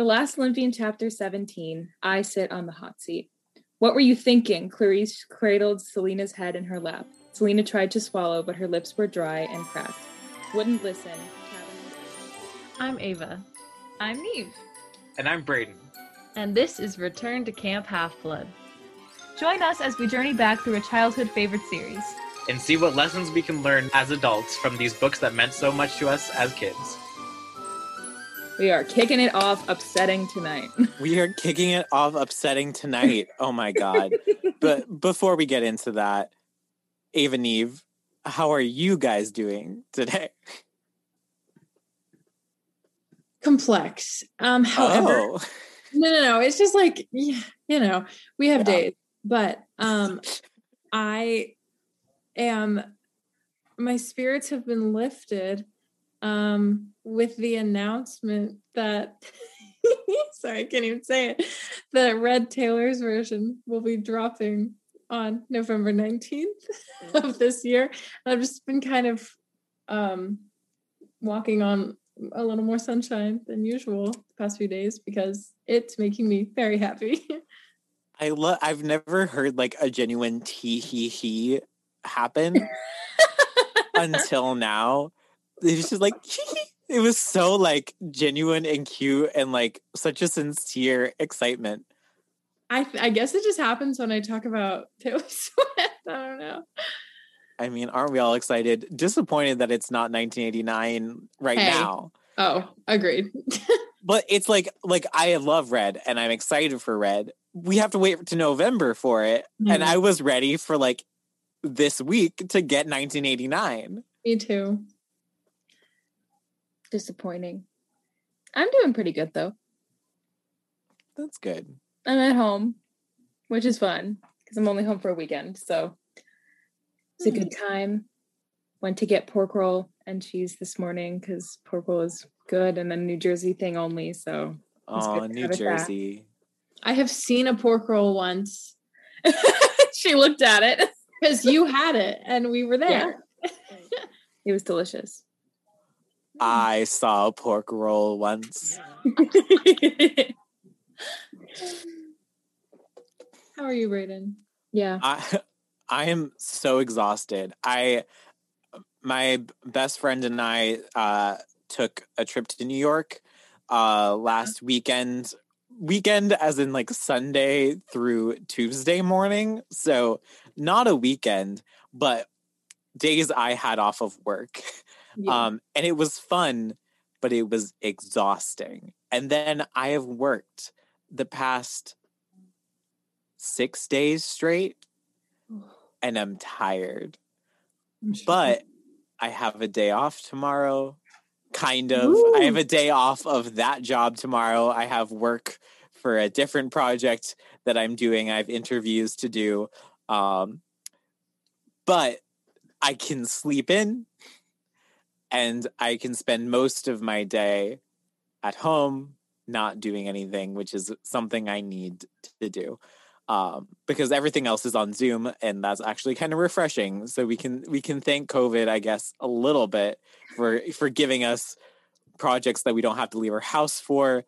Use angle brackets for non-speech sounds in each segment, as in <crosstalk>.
The Last Olympian, Chapter 17. I sit on the hot seat. What were you thinking? Clarisse cradled Silena's head in her lap. Silena tried to swallow, but her lips were dry and cracked. Wouldn't listen. I'm Ava. I'm Neve. And I'm Braden. And this is Return to Camp Half Blood. Join us as we journey back through a childhood favorite series and see what lessons we can learn as adults from these books that meant so much to us as kids. We are kicking it off upsetting tonight. <laughs> we are kicking it off upsetting tonight. Oh my god. but before we get into that, Ava Neve, how are you guys doing today? Complex. Um however oh. No, no, no. It's just like you know, we have yeah. days. But um I am my spirits have been lifted um, with the announcement that <laughs> sorry, I can't even say it. The Red Taylor's version will be dropping on November 19th of this year. I've just been kind of um, walking on a little more sunshine than usual the past few days because it's making me very happy. <laughs> I love I've never heard like a genuine tee hee hee happen <laughs> until now. It was just like <laughs> it was so like genuine and cute and like such a sincere excitement. I I guess it just happens when I talk about <laughs> Taylor Swift. I don't know. I mean, aren't we all excited? Disappointed that it's not 1989 right hey. now. Oh, agreed. <laughs> but it's like like I love Red and I'm excited for Red. We have to wait to November for it, mm. and I was ready for like this week to get 1989. Me too. Disappointing. I'm doing pretty good though. That's good. I'm at home, which is fun because I'm only home for a weekend. So it's a good hmm. time. Went to get pork roll and cheese this morning because pork roll is good and a New Jersey thing only. So oh, New Jersey. I have seen a pork roll once. <laughs> she looked at it because you had it and we were there. Yeah. <laughs> it was delicious. I saw a pork roll once. <laughs> How are you, Braden? Yeah. I I am so exhausted. I my best friend and I uh, took a trip to New York uh, last weekend. Weekend, as in like Sunday through Tuesday morning. So not a weekend, but days I had off of work. <laughs> Yeah. Um, and it was fun, but it was exhausting. And then I have worked the past six days straight and I'm tired. I'm sure. But I have a day off tomorrow. Kind of. Ooh. I have a day off of that job tomorrow. I have work for a different project that I'm doing. I have interviews to do. Um, but I can sleep in and I can spend most of my day at home not doing anything, which is something I need to do. Um, because everything else is on Zoom, and that's actually kind of refreshing. So we can we can thank COVID, I guess, a little bit for for giving us projects that we don't have to leave our house for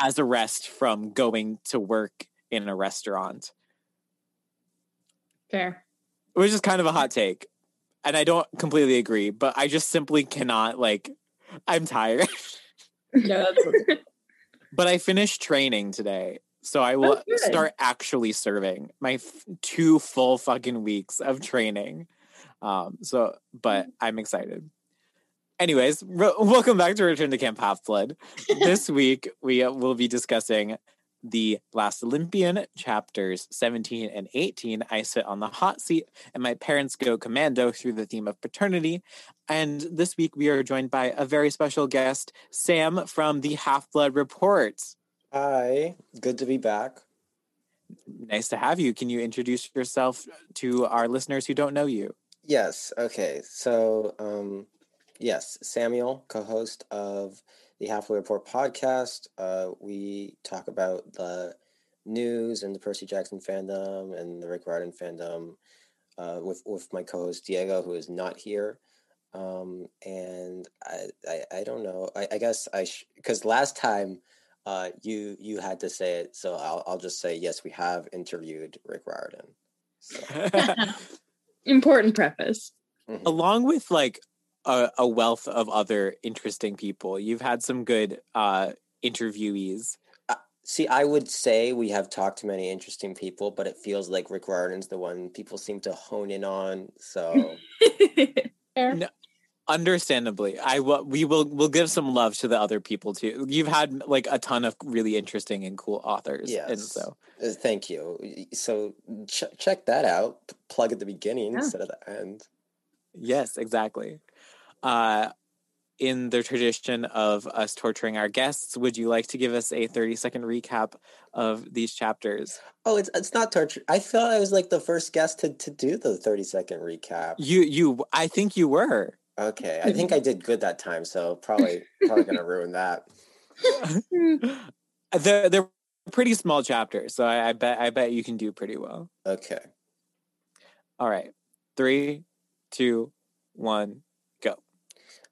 as a rest from going to work in a restaurant. Fair. Which is kind of a hot take. And I don't completely agree, but I just simply cannot like I'm tired. <laughs> <laughs> yeah, but I finished training today. So I will oh, start actually serving my f- two full fucking weeks of training. Um, so, but I'm excited. Anyways, re- welcome back to Return to Camp Half Blood. <laughs> this week we uh, will be discussing the Last Olympian, chapters 17 and 18. I sit on the hot seat, and my parents go commando through the theme of paternity. And this week we are joined by a very special guest, Sam from the Half Blood Reports. Hi, good to be back. Nice to have you. Can you introduce yourself to our listeners who don't know you? Yes. Okay. So, um, yes, Samuel, co host of the Half Blood Report podcast. Uh, we talk about the news and the Percy Jackson fandom and the Rick Riordan fandom uh, with with my co-host Diego, who is not here. Um, and I, I, I don't know. I, I guess I because sh- last time uh, you you had to say it, so I'll I'll just say yes. We have interviewed Rick Riordan. So, <laughs> Important preface. mhm. Along with like a, a wealth of other interesting people, you've had some good uh, interviewees. See, I would say we have talked to many interesting people, but it feels like Rick Riordan's the one people seem to hone in on. So <laughs> No. Understandably, I will. We will. We'll give some love to the other people too. You've had like a ton of really interesting and cool authors, and so uh, thank you. So ch- check that out. Plug at the beginning Yeah. instead of the end. yes, exactly. Uh, in the tradition of us torturing our guests, would you like to give us a thirty second recap of these chapters? Oh, it's it's not torture. I thought I was like the first guest to, to do the 30 second recap. You, you. I think you were. Okay. I think I did good that time, so probably probably gonna ruin that. <laughs> they're, they're pretty small chapters, so I, I bet I bet you can do pretty well. Okay. All right, three, two, one.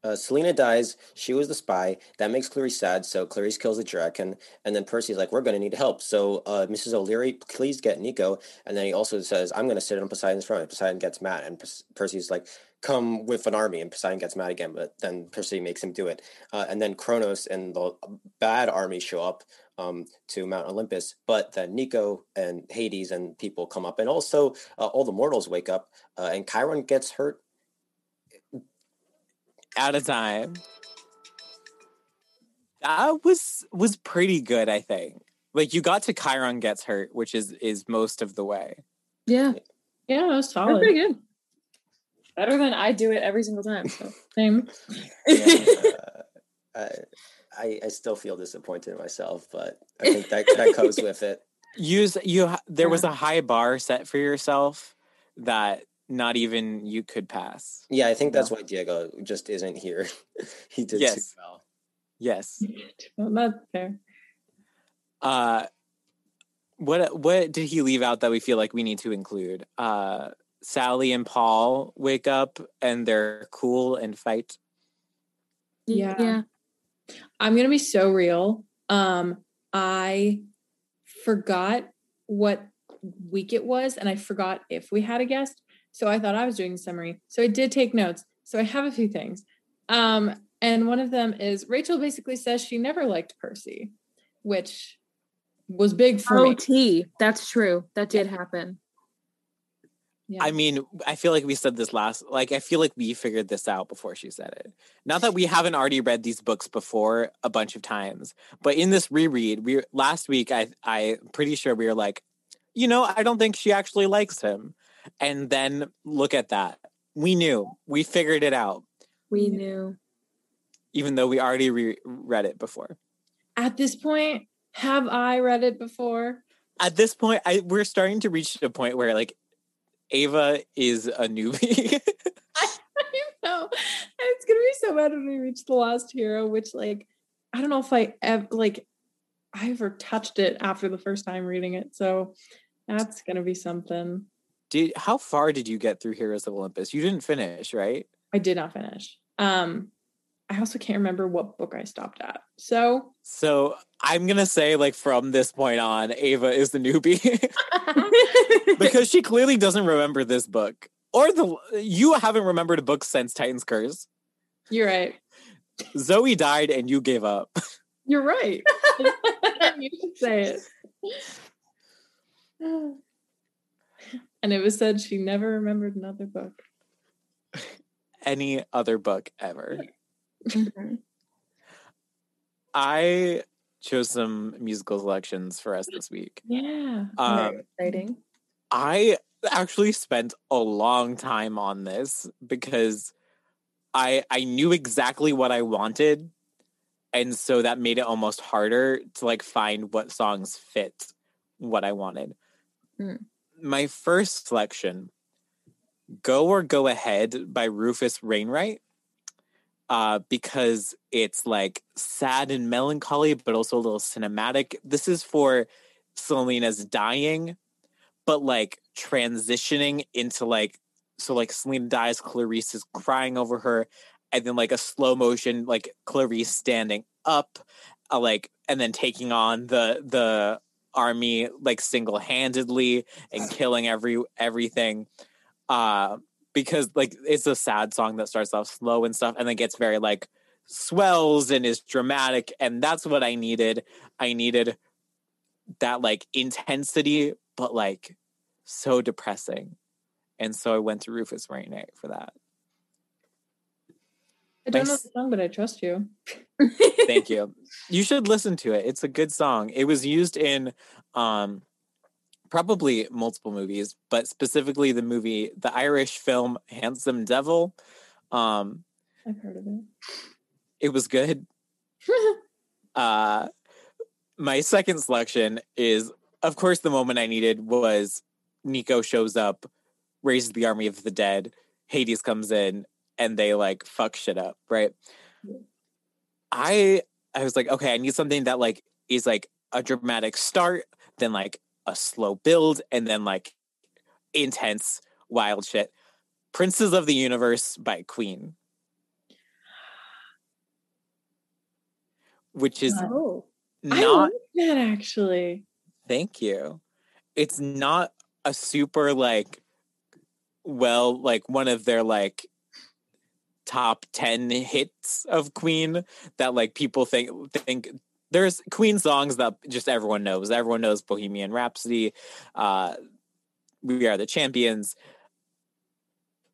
Uh, Silena dies. She was the spy. That makes Clarisse sad. So Clarisse kills the dragon. And then Percy's like, we're going to need help. So uh, Mrs. O'Leary, please get Nico. And then he also says, I'm going to sit on Poseidon's throne. And Poseidon gets mad. And Percy's like, come with an army. And Poseidon gets mad again. But then Percy makes him do it. Uh, and then Kronos and the bad army show up um, to Mount Olympus. But then Nico and Hades and people come up. And also uh, all the mortals wake up. Uh, and Chiron gets hurt Out of time. That was was pretty good, I think. Like you got to Chiron gets hurt, which is is most of the way. Yeah, Yeah, that was that's solid. pretty good. Better than I do it every single time. So. Same. Yeah, <laughs> uh, I, I I still feel disappointed in myself, but I think that that goes with it. <laughs> Use you. ha- There was a high bar set for yourself that not even you could pass. Yeah, I think that's why Diego just isn't here. <laughs> he did too Yes. well. Yes. Well, that's fair. Uh, what what did he leave out that we feel like we need to include? Uh, Sally and Paul wake up and they're cool and fight. Yeah. Yeah. I'm gonna be so real. Um, I forgot what week it was, and I forgot if we had a guest. So I thought I was doing a summary. So I did take notes. So I have a few things. Um, and one of them is Rachel basically says she never liked Percy, which was big for me. OT. That's true. That did happen. Yeah. I mean, I feel like we said this last. Like, I feel like we figured this out before she said it. Not that we haven't already read these books before a bunch of times, but in this reread, we last week, I I'm pretty sure we were like, you know, I don't think she actually likes him. And then look at that. We knew. We figured it out, We knew. even though we already re- read it before. At this point, have I read it before? At this point, I we're starting to reach a point where like Ava is a newbie. <laughs> I know. It's gonna be so bad when we reach the Lost Hero, which like I don't know if I ever like I ever touched it after the first time reading it. So that's gonna be something. Did how far did you get through Heroes of Olympus? You didn't finish, right? I did not finish. Um I also can't remember what book I stopped at. So So I'm gonna say, like from this point on, Ava is the newbie <laughs> <laughs> because she clearly doesn't remember this book, or the you haven't remembered a book since Titan's Curse. you're right. Zoe died and you gave up. You're right. <laughs> you should say it. <sighs> <sighs> <sighs> And it was said she never remembered another book. Any other book ever. <laughs> Mhm. I chose some musical selections for us this week. Yeah. Um, Very exciting. I actually spent a long time on this because I I knew exactly what I wanted and so that made it almost harder to like find what songs fit what I wanted. Mm. My first selection Go or Go Ahead by Rufus Wainwright. Uh, because it's like sad and melancholy, but also a little cinematic. This is for Silena's dying but like transitioning into like so like Silena dies, Clarisse is crying over her, and then like a slow motion, like Clarisse standing up, uh, like and then taking on the the army like single-handedly and <sighs> killing every everything uh because like it's a sad song that starts off slow and stuff and then gets very like swells and is dramatic and that's what i needed. I needed that like intensity but like so depressing. And so i went to rufus rain for that I don't know the song, but I trust you. Thank you. <laughs> You should listen to it. It's a good song. It was used in um probably multiple movies, but specifically the movie the Irish film Handsome Devil. Um I've heard of it. It was good. <laughs> uh my second selection is of course the moment I needed was Nico shows up, raises the army of the dead, Hades comes in, and they like fuck shit up, right? I I was like, okay, I need something that like is like a dramatic start, then like a slow build, and then like intense wild shit. Princes of the Universe by Queen. Which is oh, not that actually. Thank you. It's not a super like well like one of their like top 10 hits of Queen that like people think think there's Queen songs that just everyone knows. Everyone knows Bohemian Rhapsody, uh We Are the Champions.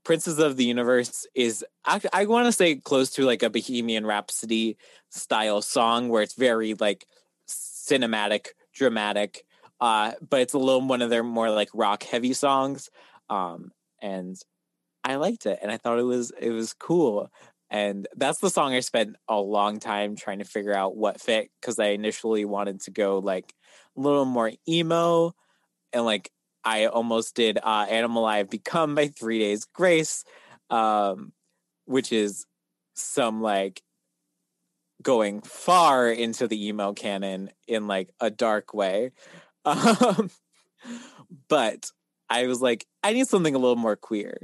Princes of the Universe is actually I want to say close to like a Bohemian Rhapsody style song where it's very like cinematic, dramatic, uh, but it's a little one of their more like rock heavy songs. Um, and I liked it and I thought it was it was cool. And that's the song I spent a long time trying to figure out what fit because I initially wanted to go like a little more emo and like I almost did uh Animal I've Become by Three Days Grace, um, which is some like going far into the emo canon in like a dark way. <laughs> Um, but I was like, I need something a little more queer.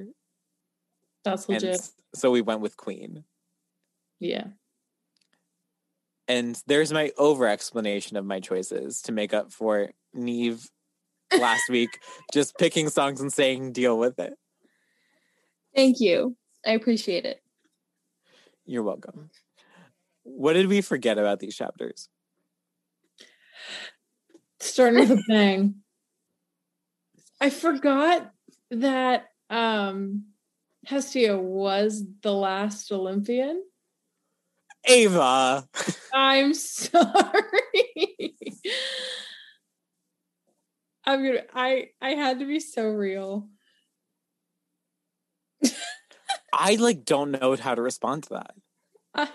That's legit. And so we went with Queen. Yeah. And there's my over explanation of my choices to make up for Neve last <laughs> week, just picking songs and saying deal with it. Thank you. I appreciate it. You're welcome. What did we forget about these chapters? Starting with a bang. I forgot that um Hestia was the last Olympian. Ava. I'm <laughs> sorry. I'm gonna I I had to be so real. I like don't know how to respond to that. Uh,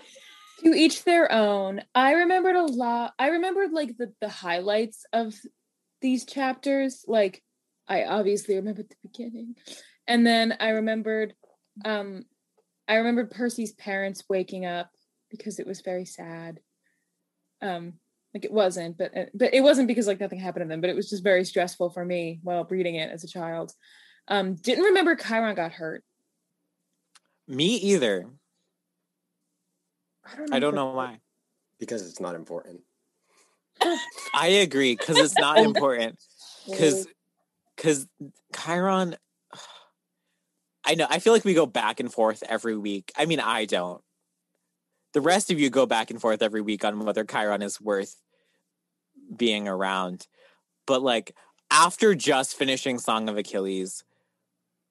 to each their own. I remembered a lot. I remembered like the the highlights of these chapters. Like I obviously remembered the beginning. And then I remembered um I remembered Percy's parents waking up because it was very sad. Um like it wasn't, but uh, but it wasn't because like nothing happened to them, but it was just very stressful for me while reading it as a child. Um didn't remember Chiron got hurt. Me either. I don't know, I don't know why. Because it's not important. I agree because it's not <laughs> important. Because because Chiron I know. I feel like we go back and forth every week. I mean, I don't. The rest of you go back and forth every week on whether Chiron is worth being around. But like after just finishing Song of Achilles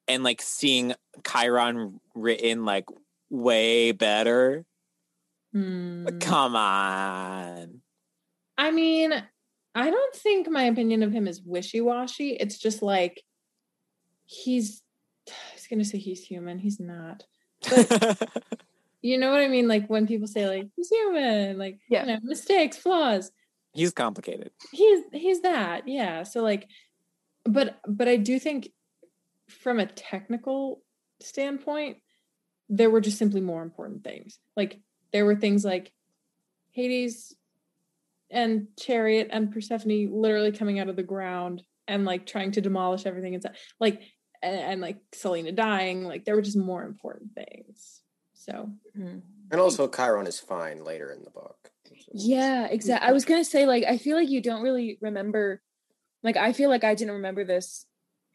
and like seeing Chiron written like way better. Hmm. Come on. I mean, I don't think my opinion of him is wishy-washy. It's just like he's going to say he's human. He's not. But <laughs> you know what I mean? Like when people say like he's human, like yeah, you know, mistakes, flaws. He's complicated. He's he's that, yeah. So like, but but I do think from a technical standpoint, there were just simply more important things. Like there were things like Hades and Chariot and Persephone literally coming out of the ground and like trying to demolish everything inside. Like and, and, like Silena dying, like there were just more important things. So, mm-hmm. and also Chiron is fine later in the book. Yeah, exactly. I was gonna say, like, I feel like you don't really remember. Like, I feel like I didn't remember this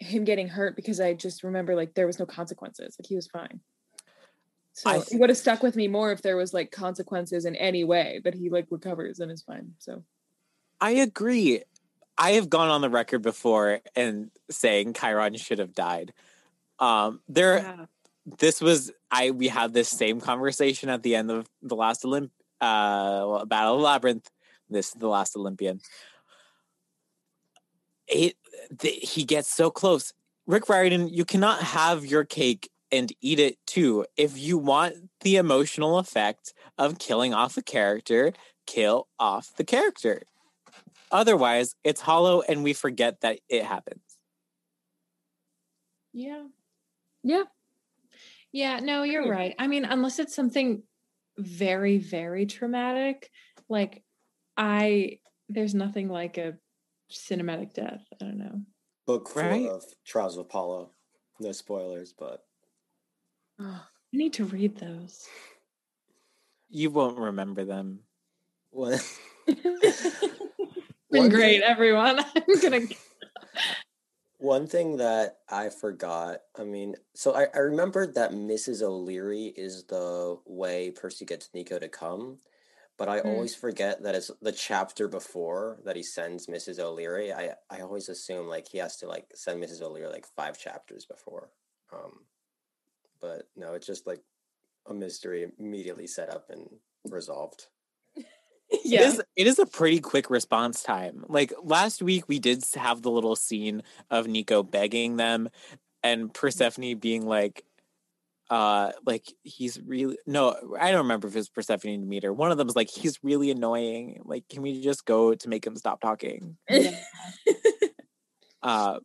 him getting hurt because I just remember like there was no consequences. Like he was fine. So I th- it would have stuck with me more if there was like consequences in any way, but he like recovers and is fine. So I agree. I have gone on the record before and saying Chiron should have died. Um there yeah. this was I we had this same conversation at the end of the last Olymp uh Battle of Labyrinth. This is the last Olympian. It the, he gets so close. Rick Riordan, you cannot have your cake and eat it too. If you want the emotional effect of killing off a character, kill off the character. Otherwise, it's hollow and we forget that it happens. Yeah. Yeah. Yeah, no, you're right. I mean, unless it's something very, very traumatic, like I, there's nothing like a cinematic death. I don't know. Book four right? of Trials of Apollo. No spoilers, but oh, I need to read those. You won't remember them. What? <laughs> <laughs> Been great, thing, everyone. <laughs> I'm gonna. <laughs> One thing that I forgot, I mean, so I, I remembered that Mrs. O'Leary is the way Percy gets Nico to come, but I mm. always forget that it's the chapter before that he sends Mrs. O'Leary. I I always assume like he has to like send Mrs. O'Leary like five chapters before. Um, but no, it's just like a mystery immediately set up and resolved. Yeah. It is, it is a pretty quick response time. Like last week, we did have the little scene of Nico begging them and mm. Persephone being like, uh like he's really no i don't remember if it was persephone and demeter one of them is like he's really annoying like can we just go to make him stop talking <laughs> uh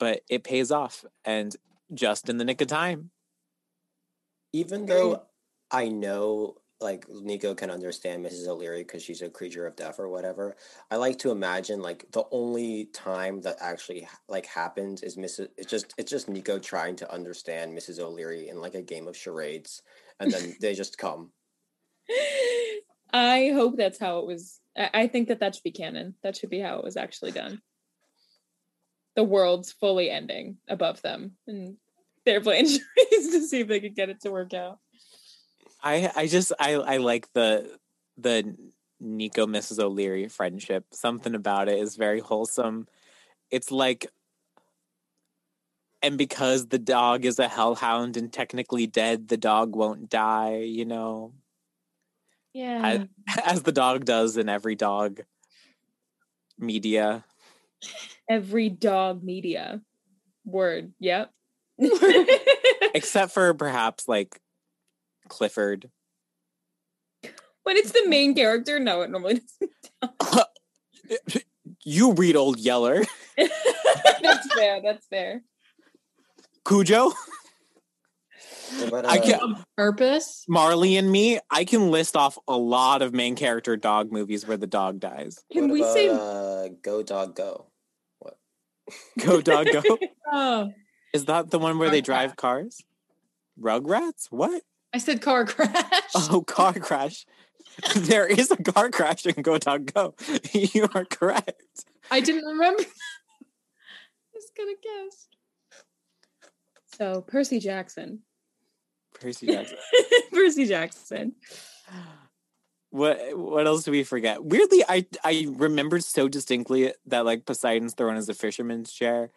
but it pays off and just in the nick of time even though i know like Nico can understand Mrs. O'Leary because she's a creature of death or whatever. I like to imagine like the only time that actually like happens is Mrs. It's just it's just Nico trying to understand Mrs. O'Leary in like a game of charades, and then <laughs> they just come. I hope that's how it was. I think that that should be canon. That should be how it was actually done. The world's fully ending above them, and they're playing <laughs> charades to see if they could get it to work out. I I just I I like the the Nico Mrs. O'Leary friendship. Something about it is very wholesome. It's like and because the dog is a hellhound and technically dead, the dog won't die, you know. Yeah. As, <laughs> as the dog does in every dog media. Every dog media. Word. Yep. Except for perhaps like Clifford. When it's the main character, no, it normally doesn't. <laughs> you read Old Yeller. <laughs> that's fair. That's fair. Cujo. But, uh, I can purpose. Marley and me. I can list off a lot of main character dog movies where the dog dies. Can what we about, say uh, "Go Dog Go"? What? Go Dog Go. <laughs> oh, is that the one where they drive cars? Rugrats? What? I said car crash. Oh, car crash. <laughs> there is a car crash in Go Dog Go. <laughs> you are correct. I didn't remember. I was <laughs> gonna guess. So Percy Jackson. Percy Jackson. Percy Jackson. What what else do we forget? Weirdly, I I remembered so distinctly that like Poseidon's throne is a fisherman's chair.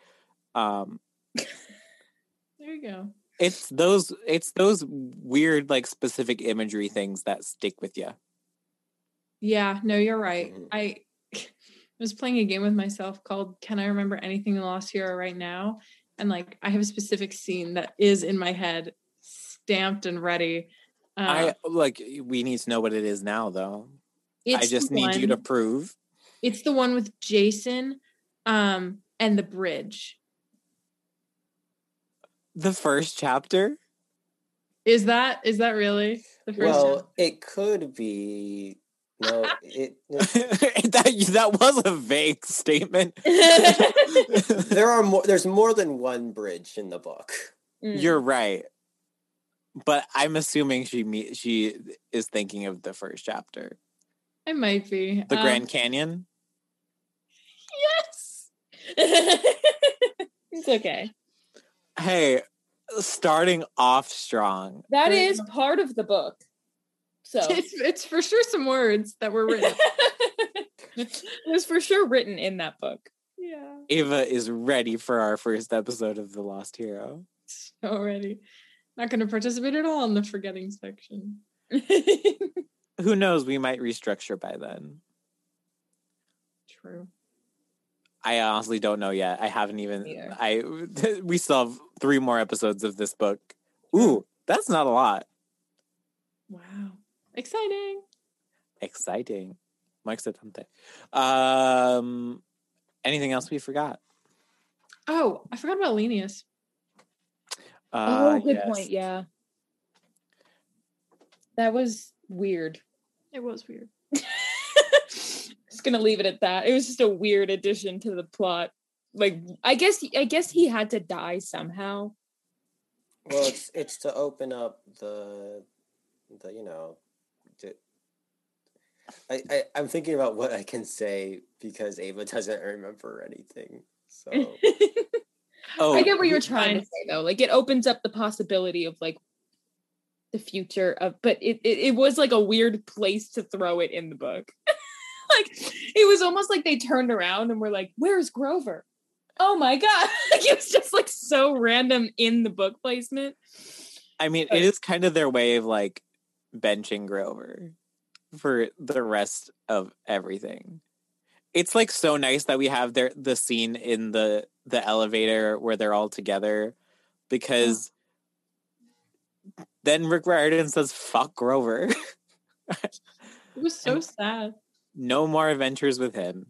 Um there you go it's those it's those weird like specific imagery things that stick with you yeah no you're right. Mm-hmm. i <laughs> was playing a game with myself called can i remember anything in the lost hero right now? And like i have a specific scene that is in my head stamped and ready. Uh, i like we need to know what it is now though. I just need one, you to prove. It's the one with jason um and the bridge the first chapter? Is that is that really the first? Well, chapter? it could be. No, it, <laughs> it that that was a vague statement. <laughs> there are more. There's more than one bridge in the book. Mm. You're right, but I'm assuming she me, she is thinking of the first chapter. I might be. The Um, Grand Canyon. Yes. <laughs> it's okay. Hey, starting off strong. That is part of the book. So <laughs> It's, it's for sure some words that were written. <laughs> it was for sure written in that book. yeah. Ava is ready for our first episode of The Lost Hero. Already. Not going to participate at all in the forgetting section. Who knows? We might restructure by then. True. I honestly don't know yet. I haven't even. Neither. I <laughs> we still have three more episodes of this book. Ooh, that's not a lot. Wow. Exciting. Exciting. Muy excitante. Um, anything else we forgot? Oh, I forgot about Leneus. Uh, oh, good yes. point. Yeah. That was weird. It was weird. Just gonna leave it at that. It was just a weird addition to the plot. Like I guess I guess he had to die somehow. Well, it's it's to open up the the you know. The, I, I I'm thinking about what I can say because Ava doesn't remember anything. So <laughs> Oh, I get what you're trying to say though. Like it opens up the possibility of like the future of but it, it it was like a weird place to throw it in the book. Like it was almost like they turned around and were like, Where's Grover? Oh my god. <laughs> like it was just like so random in the book placement. I mean, but- it is kind of their way of like benching Grover for the rest of everything. It's like so nice that we have their the scene in the the elevator where they're all together because then Rick Riordan says fuck Grover. <laughs> It was so sad. No more adventures with him.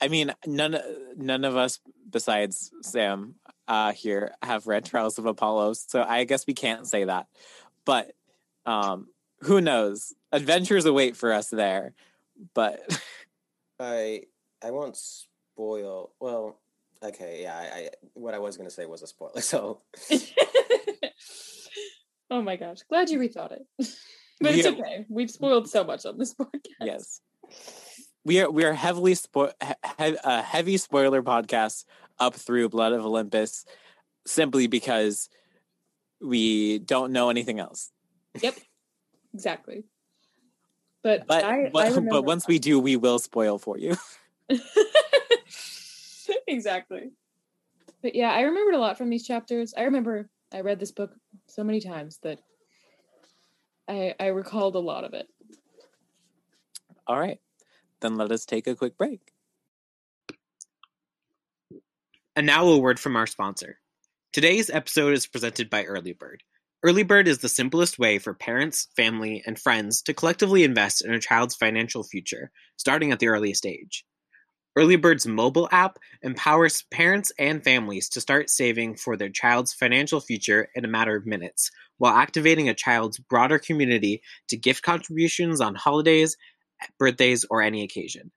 I mean, none none of us besides Sam uh, here have read Trials of Apollo, so I guess we can't say that. But um, who knows? Adventures await for us there. But <laughs> I I won't spoil. Well, okay, yeah. I, I what I was gonna say was a spoiler. <laughs> So <laughs> oh my gosh. Glad you rethought it. But We it's have- okay. We've spoiled so much on this <laughs> podcast. yes, we are we are heavily spo- he- heavy spoiler podcast up through Blood of Olympus, simply because we don't know anything else. Yep. Exactly. But But I, but, I but <laughs> once we do, we will spoil for you. <laughs> exactly. But yeah, I remembered a lot from these chapters. I remember I read this book so many times that I I recalled a lot of it. All right, then let us take a quick break. And now a word from our sponsor. Today's episode is presented by Early Bird. Early Bird is the simplest way for parents, family, and friends to collectively invest in a child's financial future, starting at the earliest age. Early Bird's mobile app empowers parents and families to start saving for their child's financial future in a matter of minutes, while activating a child's broader community to gift contributions on holidays, birthdays, or any occasion.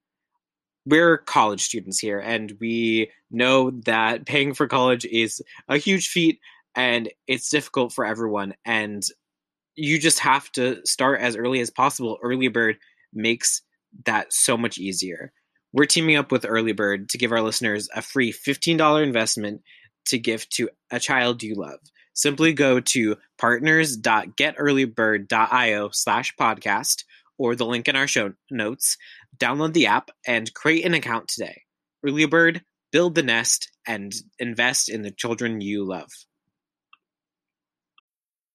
We're college students here and we know that paying for college is a huge feat and it's difficult for everyone and you just have to start as early as possible. Early bird makes that so much easier we're teaming up with early bird to give our listeners a free $15 investment to gift to a child you love simply go to partners.getearlybird.io slash podcast or the link in our show notes download the app and create an account today. Early Bird, build the nest, and invest in the children you love.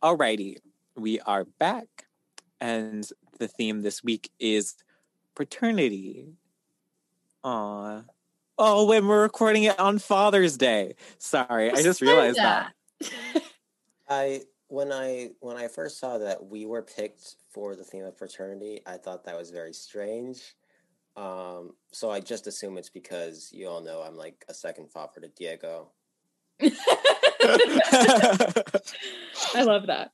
Alrighty, we are back, and the theme this week is paternity. Aw. Oh, when we're recording it on Father's Day. Sorry, I just realized that. <laughs> I when I when I first saw that we were picked for the theme of fraternity, I thought that was very strange. Um, so I just assume it's because you all know I'm like a second father to Diego. I love that.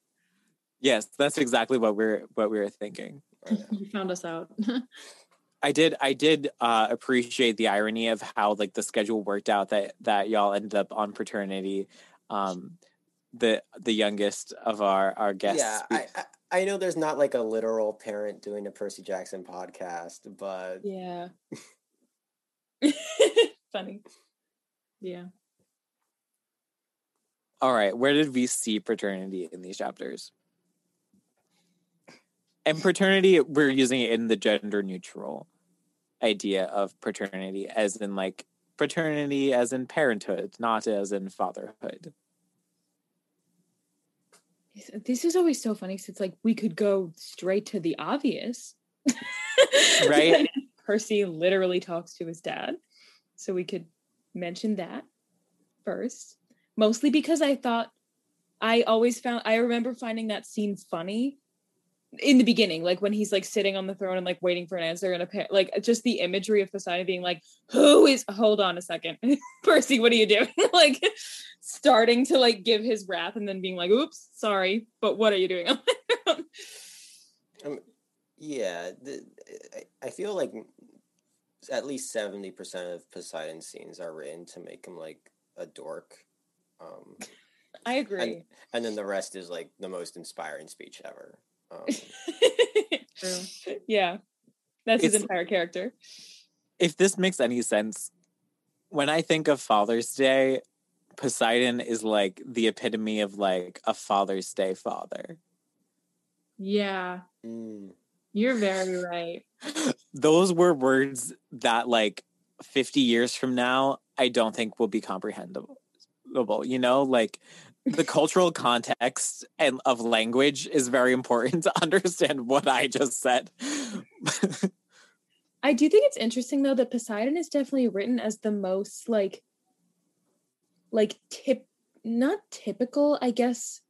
Yes, that's exactly what we're what we were thinking. <laughs> You found us out. I did I did uh, appreciate the irony of how like the schedule worked out that that y'all ended up on fraternity. Um, the the youngest of our our guests. Yeah, I, I I know there's not like a literal parent doing a Percy Jackson podcast, but Yeah. <laughs> <laughs> Funny. yeah. All right, where did we see paternity in these chapters? And paternity, we're using it in the gender neutral idea of paternity, as in like paternity as in parenthood, not as in fatherhood. This is always so funny because it's like we could go straight to the obvious. <laughs> Right. Percy literally talks to his dad. So we could mention that first. Mostly because I thought I always found I remember finding that scene funny in the beginning, like when he's like sitting on the throne and like waiting for an answer and a pa- like just the imagery of Poseidon being like, "Who is? Hold on a second, <laughs> Percy, what are you doing?" <laughs> like starting to like give his wrath and then being like, "Oops, sorry, but what are you doing?" <laughs> um, yeah, the, I, I feel like at least seventy percent of Poseidon scenes are written to make him like a dork. Um, I agree. and, and then the rest is like the most inspiring speech ever. Um, <laughs> True. <laughs> Yeah, that's his entire character. If this makes any sense, when I think of Father's Day, Poseidon is like the epitome of like a Father's Day father. Yeah. mm, You're very right. <laughs> Those were words that like 50 years from now, I don't think will be comprehensible. You know, like the cultural context and of language is very important <laughs> to understand what I just said. <laughs> I do think it's interesting though that Poseidon is definitely written as the most like like tip not typical, I guess.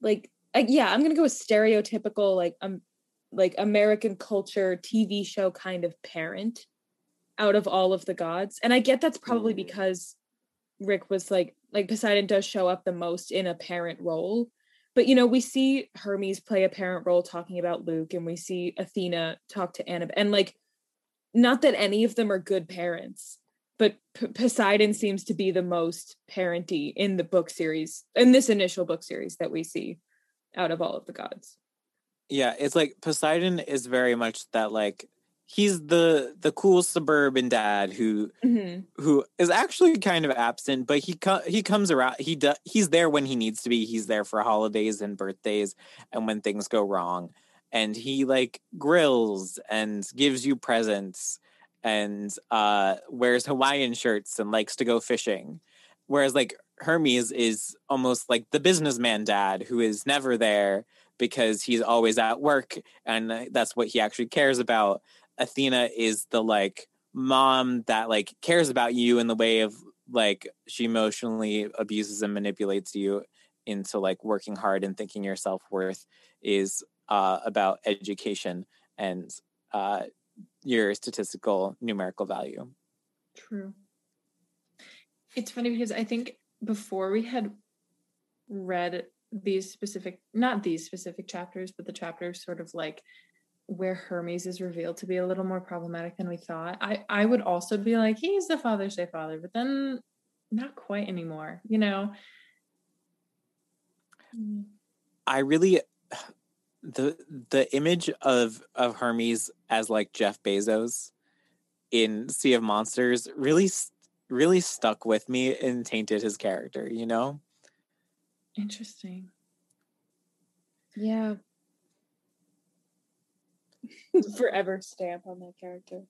Like uh, yeah, I'm gonna go with stereotypical like um like American culture TV show kind of parent out of all of the gods. And I get that's probably Mm. because Rick was like like Poseidon does show up the most in a parent role. But you know, we see Hermes play a parent role talking about Luke, and we see Athena talk to Annabeth, and like, not that any of them are good parents, but P- Poseidon seems to be the most parenty in the book series, in this initial book series that we see out of all of the gods. yeah, it's like Poseidon is very much that like he's the the cool suburban dad who who is actually kind of absent, but he co- he comes around. He do- he's there when he needs to be. He's there for holidays and birthdays, and when things go wrong, and he like grills and gives you presents and uh, wears Hawaiian shirts and likes to go fishing. Whereas like Hermes is almost like the businessman dad who is never there because he's always at work and uh, that's what he actually cares about. Athena is the like mom that like cares about you in the way of like she emotionally abuses and manipulates you into like working hard and thinking your self-worth is uh, about education and uh, your statistical numerical value. True. It's funny because I think before we had read these specific, not these specific chapters, but the chapters sort of like where Hermes is revealed to be a little more problematic than we thought. I I would also be like, he's the Father's Day father, but then not quite anymore, you know. Mm, I really the the image of of Hermes as like Jeff Bezos in Sea of Monsters really really stuck with me and tainted his character, you know? Interesting. Yeah. <laughs> Forever stamp on that character.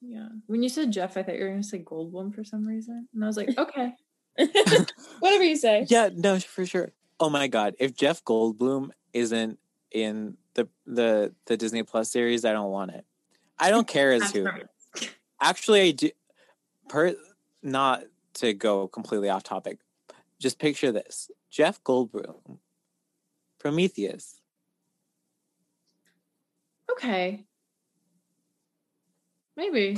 Yeah. When you said Jeff, I thought you were going to say Goldblum for some reason, and I was like, okay. <laughs> Whatever you say. Yeah, no, for sure. Oh my god, if Jeff Goldblum isn't in the the the Disney Plus series, I don't want it. I don't care as <laughs> That's who. Actually, I do. Per not to go completely off topic, just picture this: Jeff Goldblum Prometheus. Okay. Maybe.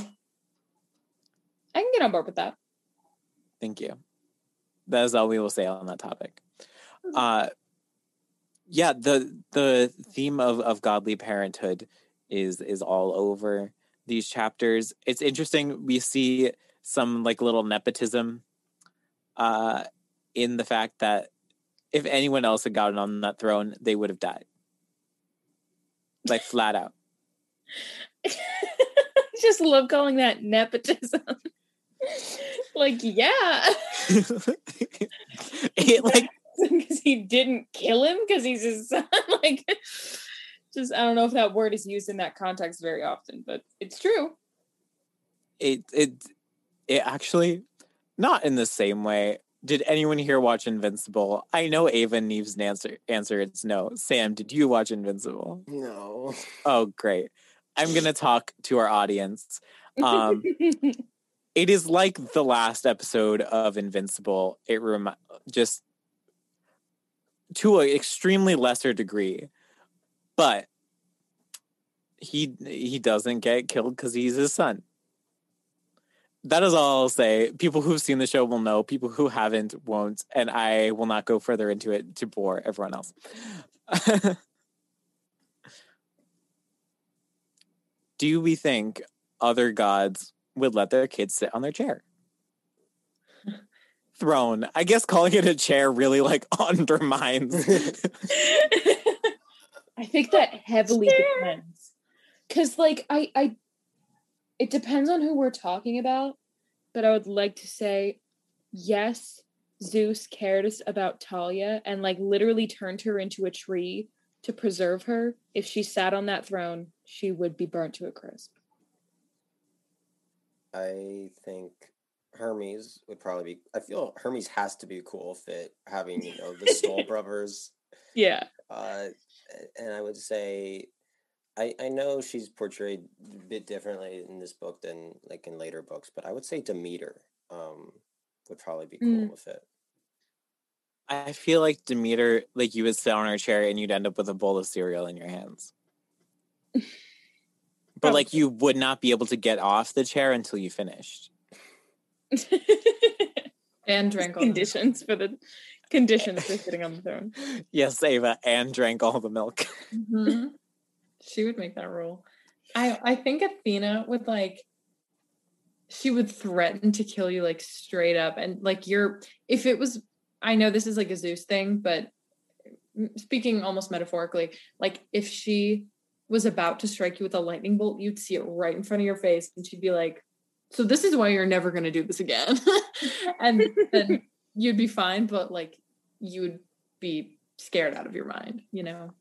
I can get on board with that. Thank you. That is all we will say on that topic. Uh, yeah, the the theme of of godly parenthood is is all over these chapters. It's interesting. We see some like little nepotism uh, in the fact that if anyone else had gotten on that throne, they would have died, like flat out. <laughs> Just love calling that nepotism. <laughs> like, yeah. <laughs> it, like because he didn't kill him because he's his son. like, just I don't know if that word is used in that context very often, but it's true. It it it actually not in the same way. Did anyone here watch Invincible? I know Ava Neve's answer answer it's no. Sam, did you watch Invincible? No. Oh, great. I'm gonna talk to our audience. Um, <laughs> it is like the last episode of Invincible. It rem- just to an extremely lesser degree, but he he doesn't get killed because he's his son. That is all I'll say. People who've seen the show will know. People who haven't won't, and I will not go further into it to bore everyone else. <laughs> Do we think other gods would let their kids sit on their chair? <laughs> Throne. I guess calling it a chair really like <laughs> undermines. I think that heavily depends. Cause like I I it depends on who we're talking about, but I would like to say yes, Zeus cared about Thalia and like literally turned her into a tree to preserve her. If she sat on that throne, she would be burnt to a crisp. I think Hermes would probably be. I feel Hermes has to be a cool fit, having you know the <laughs> Stoll brothers. Yeah. Uh, and I would say, I I know she's portrayed a bit differently in this book than like in later books, but I would say Demeter um would probably be cool Mm. with it. I feel like Demeter, like you would sit on her chair and you'd end up with a bowl of cereal in your hands. <laughs> But like you would not be able to get off the chair until you finished. <laughs> And drank all the- conditions for the <laughs> conditions for sitting on the throne. Yes, Ava, and drank all the milk. Mhm. She would make that rule. I I think Athena would like she would threaten to kill you like straight up and like you're if it was I know this is like a Zeus thing, but mm, speaking almost metaphorically, like if she was about to strike you with a lightning bolt, you'd see it right in front of your face and she'd be like, "So this is why you're never going to do this again." <laughs> and then <laughs> you'd be fine, but like you'd be scared out of your mind, you know.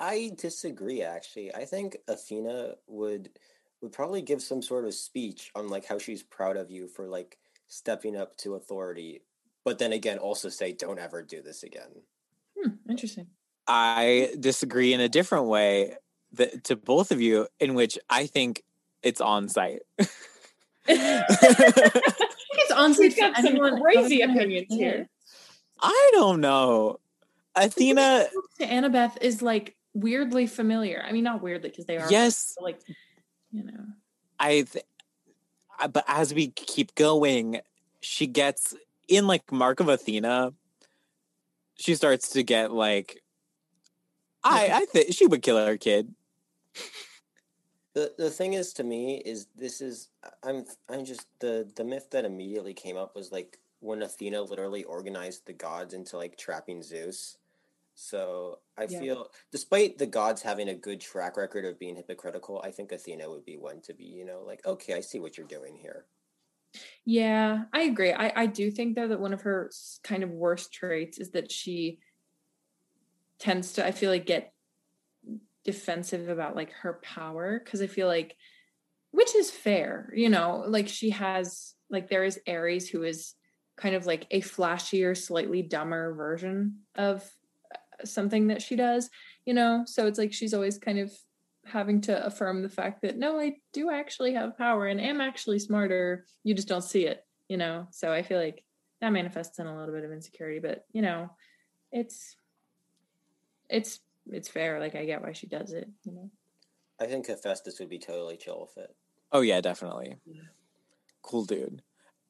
I disagree. Actually, I think Athena would would probably give some sort of speech on like how she's proud of you for like stepping up to authority, but then again also say don't ever do this again. Hmm, interesting. I disagree in a different way that, to both of you, in which I think it's on site. <laughs> It's on We've got some crazy opinions here. I don't know. Athena, To Annabeth is like weirdly familiar. I mean, not weirdly because they are yes, like you know. I, th- I- but as we keep going, she gets in like Mark of Athena. She starts to get like, I, <laughs> I think she would kill her kid. The the thing is to me is this is I'm I'm just the the myth that immediately came up was like when Athena literally organized the gods into like trapping Zeus. So I Yeah. feel despite the gods having a good track record of being hypocritical, I think Athena would be one to be, you know, like, okay, I see what you're doing here. Yeah, I agree. I I do think though that one of her kind of worst traits is that she tends to I feel like get defensive about like her power because I feel like which is fair, you know, like she has like there is Ares who is kind of like a flashier, slightly dumber version of something that she does, you know. So it's like she's always kind of having to affirm the fact that no, I do actually have power and am actually smarter. You just don't see it, you know. So I feel like that manifests in a little bit of insecurity, but you know, it's it's it's fair. Like I get why she does it. You know. I think Hephaestus would be totally chill with it. Oh yeah, definitely. Cool dude.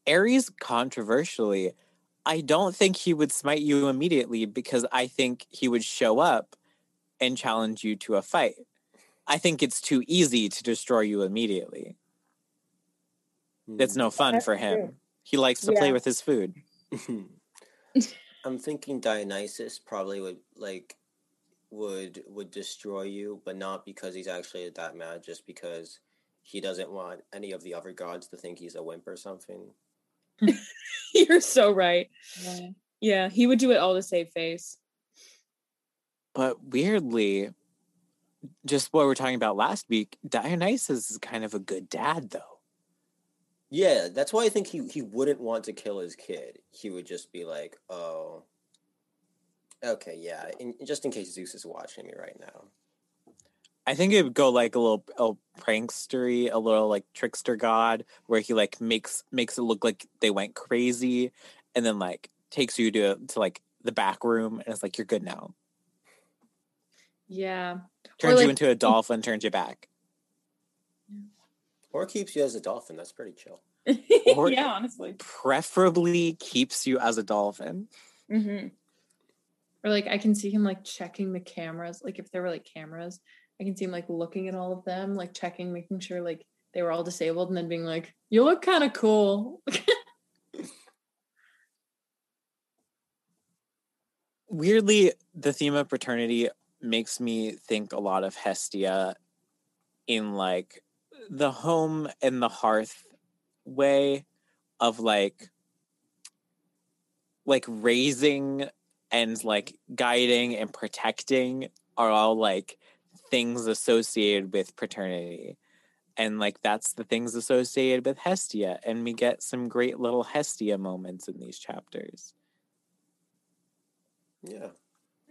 Ares controversially, I don't think he would smite you immediately because I think he would show up and challenge you to a fight. I think it's too easy to destroy you immediately. It's hmm. no fun That's for him. true. He likes to play with his food. <laughs> <laughs> I'm thinking Dionysus probably would like would would destroy you, but not because he's actually that mad, just because he doesn't want any of the other gods to think he's a wimp or something. <laughs> You're so right. Yeah, he would do it all to save face. But weirdly, just what we were talking about last week, Dionysus is kind of a good dad, though. Yeah, that's why I think he he wouldn't want to kill his kid. He would just be like, "Oh, okay, yeah." In, just in case Zeus is watching me right now. I think it would go like a little a prankstery, a little like trickster god, where he like makes makes it look like they went crazy, and then like takes you to to like the back room, and it's like you're good now. Yeah. Turns like- you into a dolphin, turns you back. Or keeps you as a dolphin. That's pretty chill. Or- <laughs> yeah, honestly. Preferably keeps you as a dolphin. hmm Or like I can see him like checking the cameras. Like if there were like cameras, I can see him like looking at all of them, like checking, making sure like they were all disabled, and then being like, "You look kind of cool." <laughs> weirdly the theme of paternity makes me think a lot of hestia in like the home and the hearth way of like like raising and like guiding and protecting are all like things associated with paternity and like that's the things associated with hestia and we get some great little hestia moments in these chapters Yeah.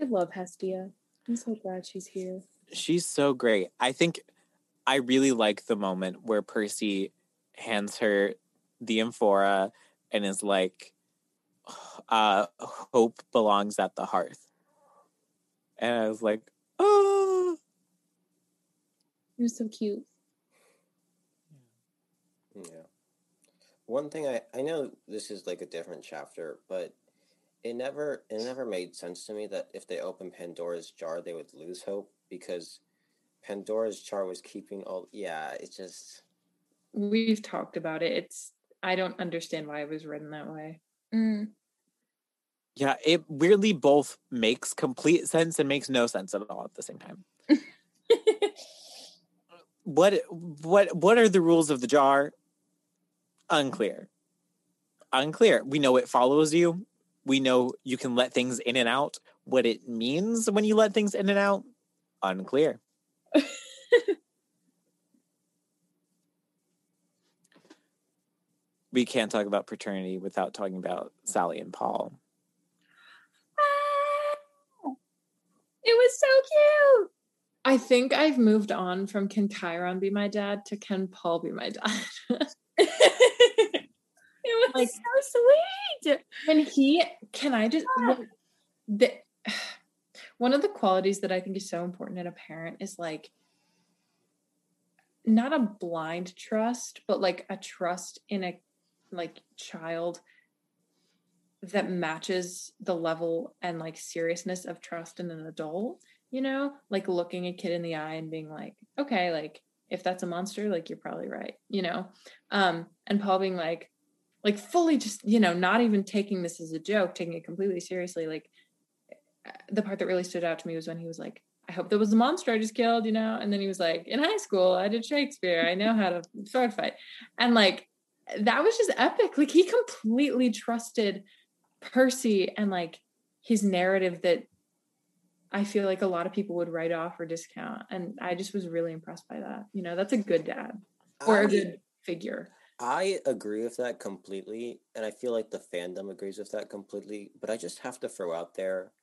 I love Hestia. I'm so glad she's here. She's so great. I think I really like the moment where Percy hands her the amphora and is like, <sighs> uh, hope belongs at the hearth. And I was like, oh, It was so cute. Yeah. One thing I I know this is like a different chapter, but it never it never made sense to me that if they opened Pandora's jar, they would lose hope because Pandora's jar was keeping all. Yeah, it just We've talked about it. It's I don't understand why it was written that way. Mm. yeah, it weirdly both makes complete sense and makes no sense at all at the same time. What what what are the rules of the jar? Unclear. Unclear. We know it follows you. We know you can let things in and out. What it means when you let things in and out? Unclear. <laughs> we can't talk about paternity without talking about Sally and Paul. Ah! It was so cute. I think I've moved on from can Chiron be my dad to can Paul be my dad. <laughs> it was Like- so sweet. And he? Can I just? look, The, <sighs> one of the qualities that I think is so important in a parent is like not a blind trust, but like a trust in a like child that matches the level and like seriousness of trust in an adult. You know, like looking a kid in the eye and being like, okay, like if that's a monster, like you're probably right. You know, um, and Paul being like, like fully just you know not even taking this as a joke taking it completely seriously like uh, the part that really stood out to me was when he was like i hope that was the monster i just killed you know? And then he was like in high school i did shakespeare. I know how to <laughs> sword fight. And like that was just epic. Like he completely trusted percy and like his narrative that i feel like a lot of people would write off or discount and i just was really impressed by that you know that's a good dad or I- a good figure I agree with that completely, and I feel like the fandom agrees with that completely. But I just have to throw out there,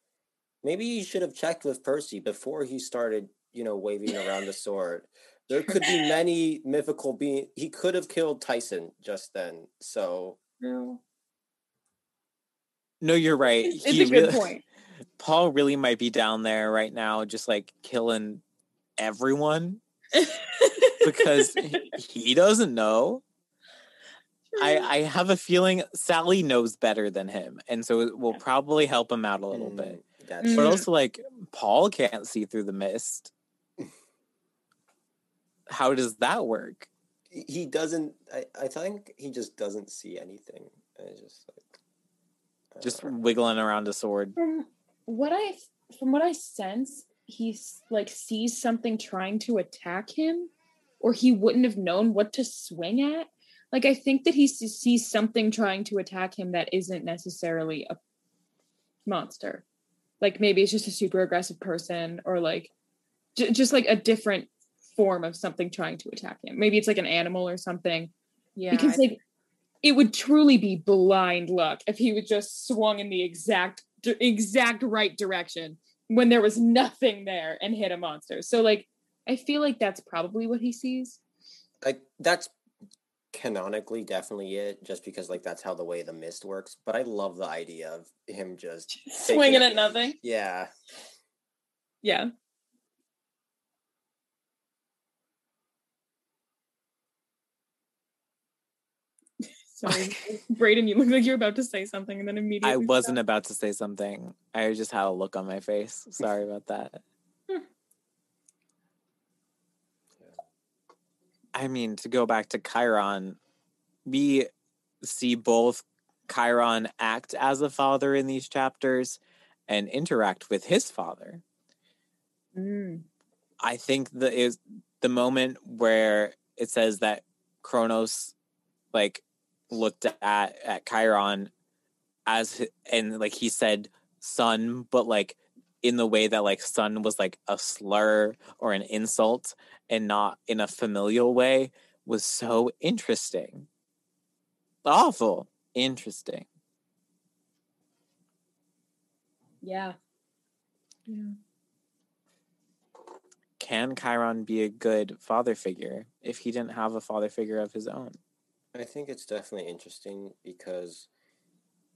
maybe you should have checked with Percy before he started, you know, waving around the sword. There could be <laughs> many mythical beings. He could have killed Tyson just then. So no No, you're right. It's He a good really- point. Paul really might be down there right now, just like killing everyone because <laughs> he doesn't know. I, I have a feeling Sally knows better than him, and so it will probably help him out a little mm, bit. But mm. also, like Paul can't see through the mist. How does that work? He doesn't. I, I think he just doesn't see anything. It's just like just wiggling around a sword. What I from what I sense, he's like sees something trying to attack him, or he wouldn't have known what to swing at. Like I think that he sees something trying to attack him that isn't necessarily a monster. Like maybe it's just a super aggressive person, or like j- just like a different form of something trying to attack him. Maybe it's like an animal or something. Yeah. Because like it would truly be blind luck if he would just swung in the exact exact right direction when there was nothing there and hit a monster. So like I feel like that's probably what he sees. Like that's canonically definitely it just because like that's how the way the mist works but i love the idea of him just <laughs> swinging at nothing yeah yeah Sorry, <laughs> <laughs> Braden, you look like you're about to say something and then immediately. I wasn't about to say something. I just had a look on my face. Sorry about that. Hmm. I mean, to go back to Chiron, we see both Chiron act as a father in these chapters and interact with his father. Mm. I think the is the moment where it says that Kronos like looked at at Chiron as and like he said son, but like in the way that like son was like a slur or an insult and not in a familial way was so interesting. Awful interesting. Yeah. Yeah. Can Chiron be a good father figure if he didn't have a father figure of his own? I think it's definitely interesting because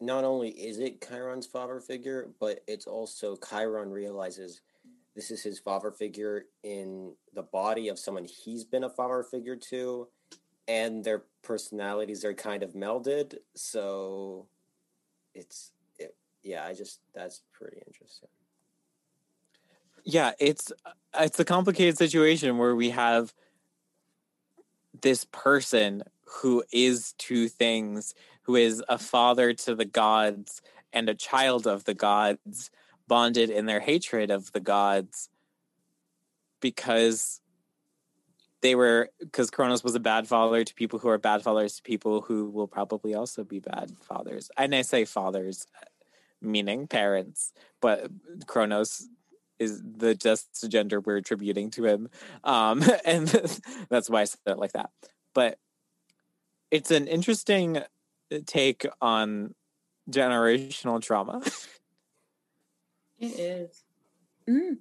not only is it Chiron's father figure, but it's also Chiron realizes this is his father figure in the body of someone he's been a father figure to, and their personalities are kind of melded. So it's, it, yeah, I just, that's pretty interesting. Yeah, it's it's a complicated situation where we have this person who is two things, who is a father to the gods and a child of the gods, bonded in their hatred of the gods because they were because Kronos was a bad father to people who are bad fathers to people who will probably also be bad fathers. And I say fathers, meaning parents, but Kronos is the just gender we're attributing to him, um, <laughs> and that's why I said it like that. But it's an interesting take on generational trauma. <laughs> it is. Mm.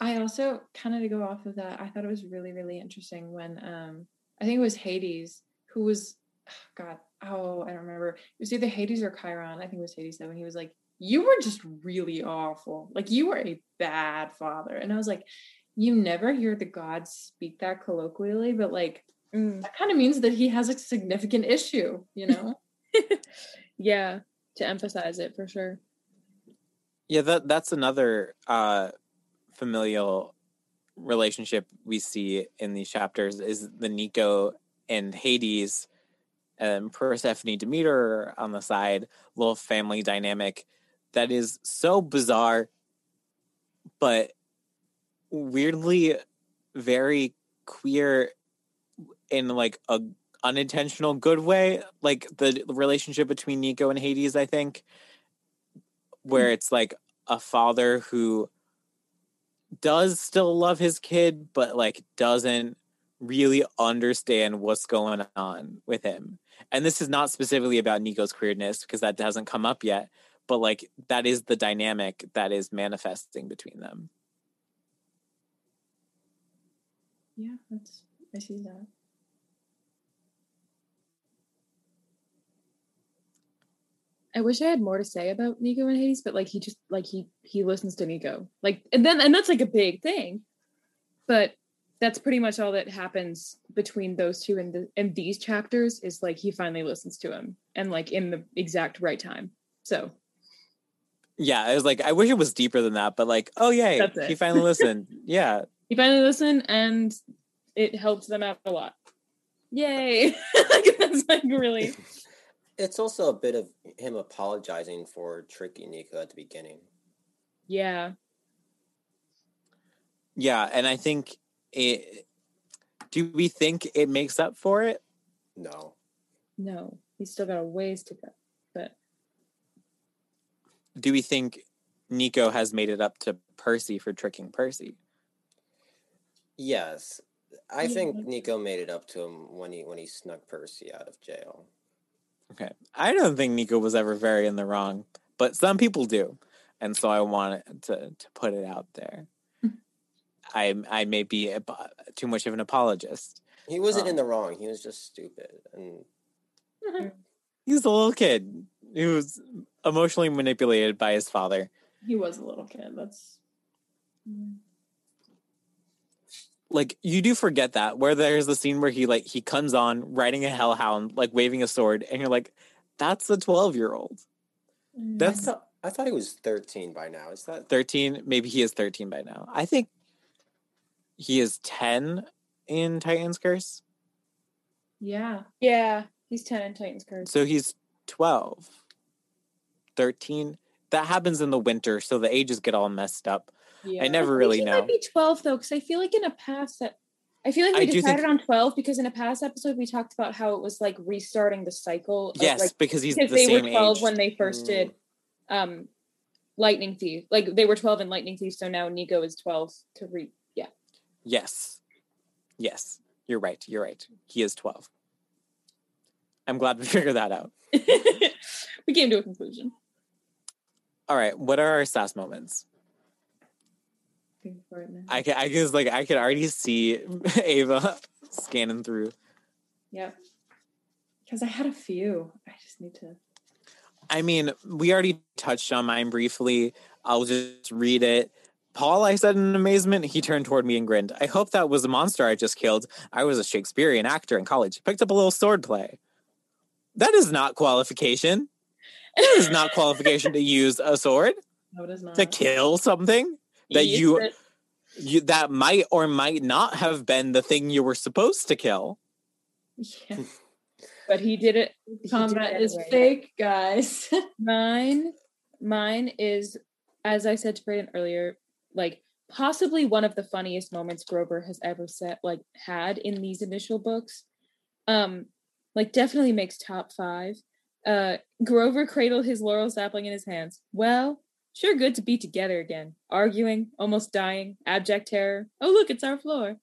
I also kind of to go off of that, I thought it was really, really interesting when um I think it was Hades who was God, oh, I don't remember. It was either Hades or Chiron. I think it was Hades that when he was like, You were just really awful. Like you were a bad father. And I was like, you never hear the gods speak that colloquially, but like mm. that kind of means that he has a significant issue, you know? <laughs> yeah, to emphasize it for sure. Yeah, that that's another uh familial relationship we see in these chapters is the Nico and Hades and Persephone Demeter on the side, little family dynamic that is so bizarre, but weirdly very queer in like a unintentional good way. Like the relationship between Nico and Hades, I think, where mm. it's like a father who does still love his kid, but like doesn't really understand what's going on with him. And this is not specifically about Nico's queerness because that hasn't come up yet, but like that is the dynamic that is manifesting between them. Yeah, that's I see that. I wish I had more to say about Nico and Hades, but like he just like he he listens to Nico. Like and then and that's like a big thing. But that's pretty much all that happens between those two in the in these chapters is like he finally listens to him and like in the exact right time. So yeah, I was like, I wish it was deeper than that, but like, oh yeah, he finally listened. <laughs> yeah. He finally listened and it helped them out a lot. Yay. Like, <laughs> that's like really it's also a bit of him apologizing for tricking Nico at the beginning. Yeah. Yeah, and I think it do we think it makes up for it? No. No. He's still got a ways to go. But do we think Nico has made it up to Percy for tricking Percy? Yes. I yeah. think Nico made it up to him when he when he snuck Percy out of jail. Okay. I don't think Nico was ever very in the wrong, but some people do. And so I wanted to, to put it out there. <laughs> I I may be a, too much of an apologist. He wasn't um, in the wrong. He was just stupid and he was a little kid. He was emotionally manipulated by his father. He was a little kid. That's like you do forget that where there's the scene where he like he comes on riding a hellhound like waving a sword and you're like that's a 12 year old mm, that's I thought, I thought he was 13 by now. Is that 13 maybe he is 13 by now. I think he is 10 in titan's curse. Yeah. Yeah he's 10 in titan's curse. So he's 12 13 that happens in the winter so the ages get all messed up yeah. I never I really know. It might be twelve though, because I feel like in a past that I feel like we I decided think... on twelve because in a past episode we talked about how it was like restarting the cycle. Yes, like, because he's because the they were twelve age. when they first mm. did um Lightning Thief. Like they were twelve in Lightning Thief, so now Nico is twelve to read. Yeah. Yes. Yes, you're right. You're right. He is twelve. I'm glad we <laughs> figured that out. <laughs> we came to a conclusion. All right. What are our sass moments? For it now. I can, I guess like I could already see <laughs> Ava scanning through. Yep. Because I had a few. I just need to. I mean, we already touched on mine briefly. I'll just read it. Paul, I said in amazement. He turned toward me and grinned. I hope that was a monster I just killed. I was a Shakespearean actor in college. Picked up a little sword play. That is not qualification. That is not qualification to use a sword. <laughs> No, it is not. To kill something that you, you that might or might not have been the thing you were supposed to kill. Yeah. but he did it. Combat is fake, guys. <laughs> mine, mine is, as I said to Brayden earlier, like possibly one of the funniest moments Grover has ever set, like had in these initial books. Um, like definitely makes top five. Uh, Grover cradled his laurel sapling in his hands. Well, Sure good to be together again. Arguing, almost dying, abject terror. Oh, look, it's our floor.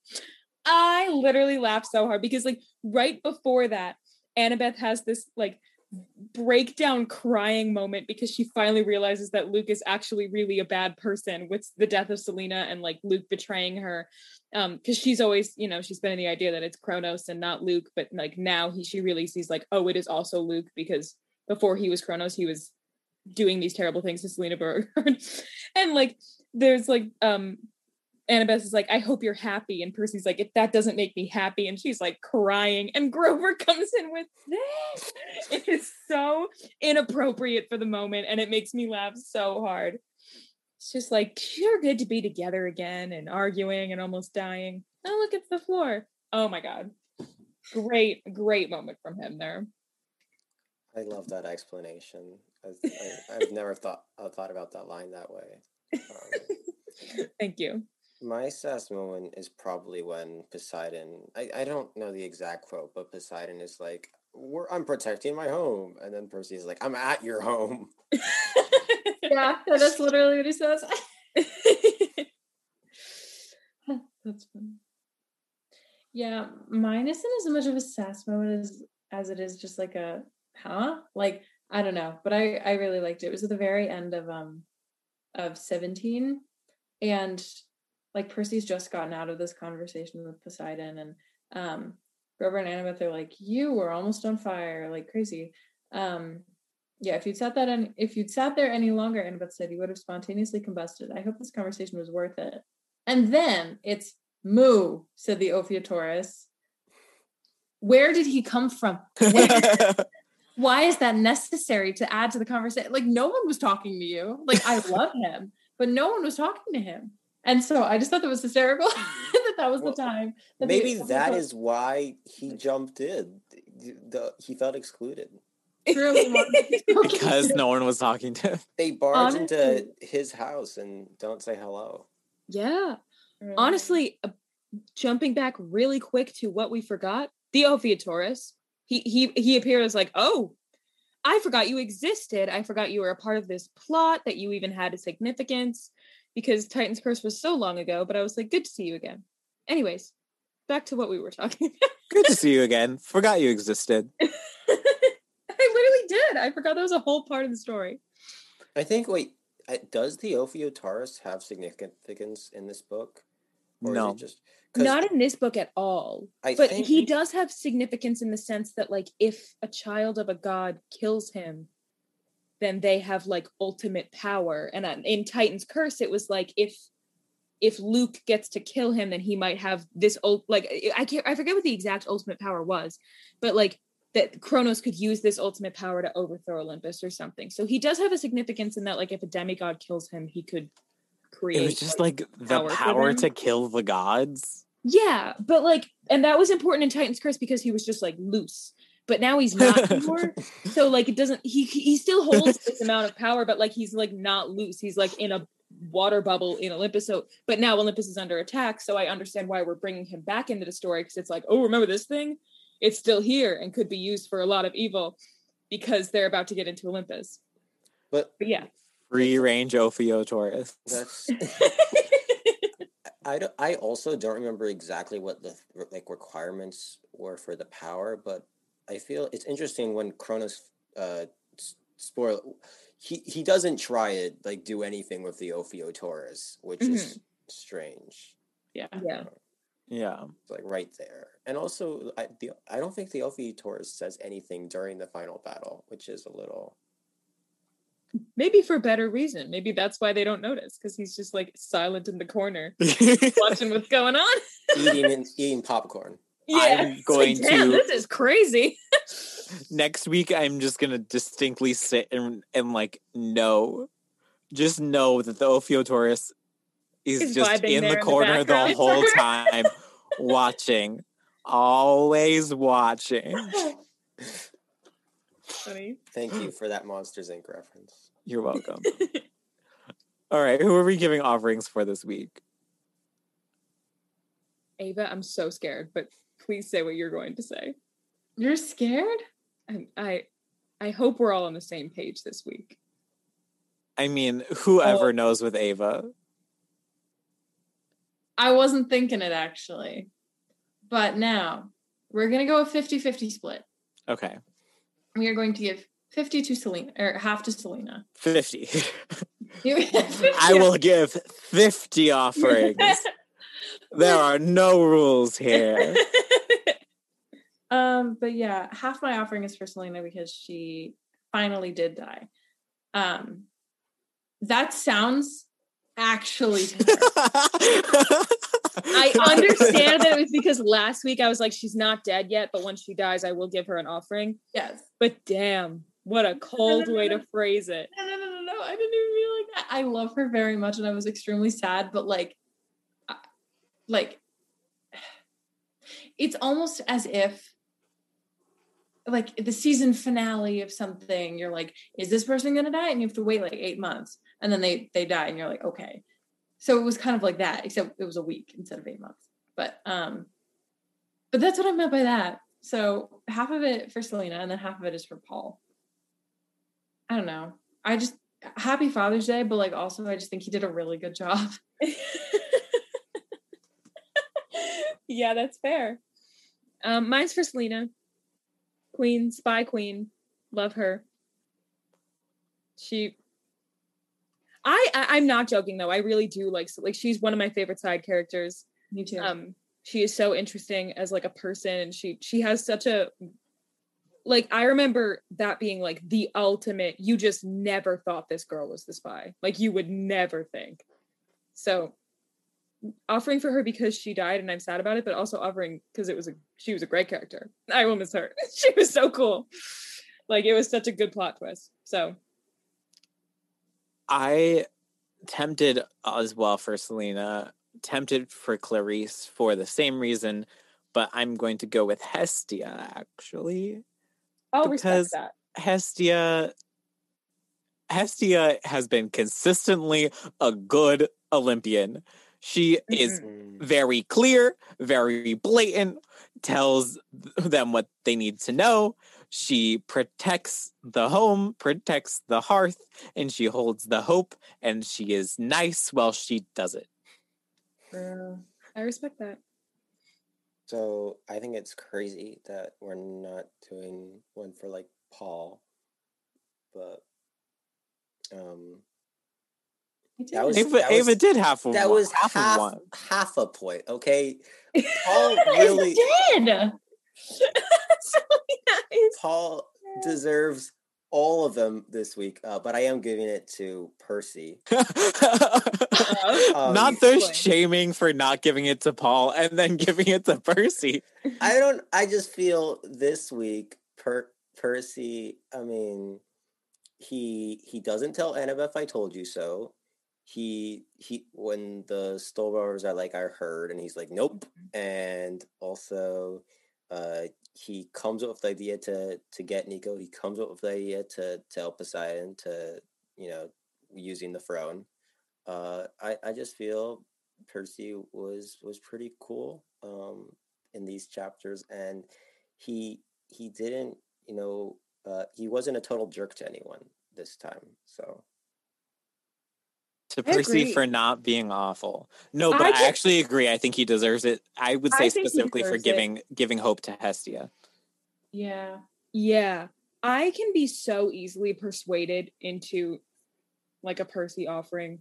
I literally laughed so hard because, like, right before that, Annabeth has this, like, breakdown crying moment because she finally realizes that Luke is actually really a bad person with the death of Silena and like Luke betraying her. Um, because she's always, you know, she's been in the idea that it's Kronos and not Luke, but like now he she really sees like, oh, it is also Luke because before he was Kronos, he was doing these terrible things to Silena Berg. <laughs> and like there's like um Annabeth is like, I hope you're happy. And Percy's like, if that doesn't make me happy. And she's like crying. And Grover <laughs> comes in with this. It is so inappropriate for the moment. And it makes me laugh so hard. It's just like, you're good to be together again and arguing and almost dying. Oh, look, it's the floor. Oh my God. Great, great moment from him there. I love that explanation. I, have never thought uh, thought about that line that way. Um, <laughs> Thank you. My sass moment is probably when Poseidon. I, I don't know the exact quote, but Poseidon is like, We're, "I'm protecting my home," and then Percy is like, "I'm at your home." <laughs> yeah, that's literally what he says. <laughs> that's fun. Yeah, mine isn't as much of a sass moment as as it is just like a huh? Like I don't know, but I I really liked it. It was at the very end of um of 17 and like Percy's just gotten out of this conversation with Poseidon and um Grover and Annabeth are like, you were almost on fire, like crazy. Um Yeah, if you'd sat that and if you'd sat there any longer, Annabeth said you would have spontaneously combusted. I hope this conversation was worth it. And then it's moo, said the Ophiotaurus. Where did he come from? <laughs> Where- why is that necessary to add to the conversation? Like no one was talking to you. Like I <laughs> love him, but no one was talking to him. And so I just thought that was hysterical <laughs> that that was Well, the time. that Maybe that Ophiotaurus- why he jumped in. The, the- he felt excluded. Truly <laughs> because no one was talking to him. They barge into his house and don't say hello. Yeah. Honestly, uh, jumping back really quick to what we forgot, the Ophiotaurus. He he he appeared as like, oh, I forgot you existed. I forgot you were a part of this plot, that you even had a significance, because Titan's Curse was so long ago. But I was like, good to see you again. Anyways, back to what we were talking <laughs> about. Good to see you again. Forgot you existed. <laughs> I literally did. I forgot that was a whole part of the story. I think. Wait, uh, does the Ophiotaurus have significance in this book? Or No. is it just 'cause Not in this book at all. I but think he does have significance in the sense that like if a child of a god kills him then they have like ultimate power and in titan's curse it was like if if luke gets to kill him then he might have this old like i can't i forget what the exact ultimate power was but like that Kronos could use this ultimate power to overthrow Olympus or something. So he does have a significance in that, like, if a demigod kills him, he could create. It was just like the power power to kill the gods. Yeah, but like, and that was important in Titan's Curse because he was just like loose. But now he's not anymore. so like, it doesn't. He he still holds this amount of power, but like he's like not loose. He's like in a water bubble in Olympus. So, but now Olympus is under attack. So I understand why we're bringing him back into the story because it's like, oh, remember this thing? It's still here and could be used for a lot of evil because they're about to get into Olympus. But But yeah. Free range Ophiotaurus. that's. <laughs> I don't, I also don't remember exactly what the like requirements were for the power, but I feel it's interesting when Kronos uh spoil he he doesn't try to like do anything with the Ophiotaurus, which is strange. Yeah. Yeah. Yeah. It's like right there. And also I the I don't think the Ophiotaurus says anything during the final battle, which is a little Maybe for better reason. Maybe that's why they don't notice because he's just like silent in the corner <laughs> watching what's going on. eating and <laughs> eating popcorn. Yeah, I'm going like, to- this is crazy. <laughs> Next week, I'm just gonna distinctly sit and and like know, just know that the Ophiotaurus is He's just in the in the corner the, whole time, watching, always watching. Funny. Thank you for that Monsters Inc. reference. You're welcome. <laughs> All right, who are we giving offerings for this week? Ava, I'm so scared, but please say what you're going to say. You're scared? I I, I hope we're all on the same page this week. I mean, whoever Oh. knows with Ava. I wasn't thinking it actually. But now we're going to go a 50 50 split. Okay, We are going to give 50 to Silena, or half to Silena. 50. You- <laughs> <laughs> I will give 50 offerings. <laughs> There are no rules here. um, but yeah, half my offering is for Silena because she finally did die. Um, that sounds actually terrible. I <laughs> understand that it was because last week I was like, she's not dead yet, but when she dies, I will give her an offering. yes. But damn, what a cold way to phrase it. No, no, no, no, no. I didn't even mean like that. I love her very much, and I was extremely sad. But like, I- like, it's almost as if, like, the season finale of something. You're like, is this person gonna die? And you have to wait like eight months, and then they they die, and you're like, okay. So it was kind of like that, except it was a week instead of eight months. But um, but that's what I meant by that. So half of it for Silena, and then half of it is for Paul. I don't know. I just happy Father's Day, but like also I just think he did a really good job. <laughs> yeah, that's fair. Um, mine's for Silena. Queen, spy queen. Love her. She I, I I'm not joking though. I really do like like she's one of my favorite side characters. Me too. Um she is so interesting as like a person and she she has such a like I remember that being like the ultimate. You just never thought this girl was the spy. Like you would never think. So offering for her because she died and I'm sad about it, but also offering because it was a she was a great character. I will miss her. <laughs> she was so cool. Like it was such a good plot twist. So I tempted as well for Silena, tempted for Clarisse for the same reason, but I'm going to go with Hestia actually. I'll because respect that. Hestia Hestia has been consistently a good Olympian. She mm-hmm. is very clear, very blatant, tells them what they need to know. She protects the home, protects the hearth, and she holds the hope, and she is nice while she does it. Uh, I respect that. So I think it's crazy that we're not doing one for like Paul, but um, that was, Ava, that Ava did half a that one, was half half, one. half a point. Okay, <laughs> Paul really did. <laughs> <laughs> Paul deserves all of them this week, uh, but I am giving it to Percy. <laughs> um, not the shaming for not giving it to Paul and then <laughs> giving it to Percy. I don't. I just feel this week, per, Percy. I mean, he he doesn't tell Annabeth I told you so he he when the Stoll brothers are like I heard and he's like nope mm-hmm. and also uh he comes up with the idea to to get Nico he comes up with the idea to to help Poseidon to you know using the throne. Uh I I just feel Percy was was pretty cool um in these chapters and he he didn't you know uh he wasn't a total jerk to anyone this time so to Percy for not being awful. No, but I, I, actually agree. I think he deserves it. I would say I specifically for giving it. giving hope to Hestia. Yeah. Yeah. I can be so easily persuaded into like a Percy offering.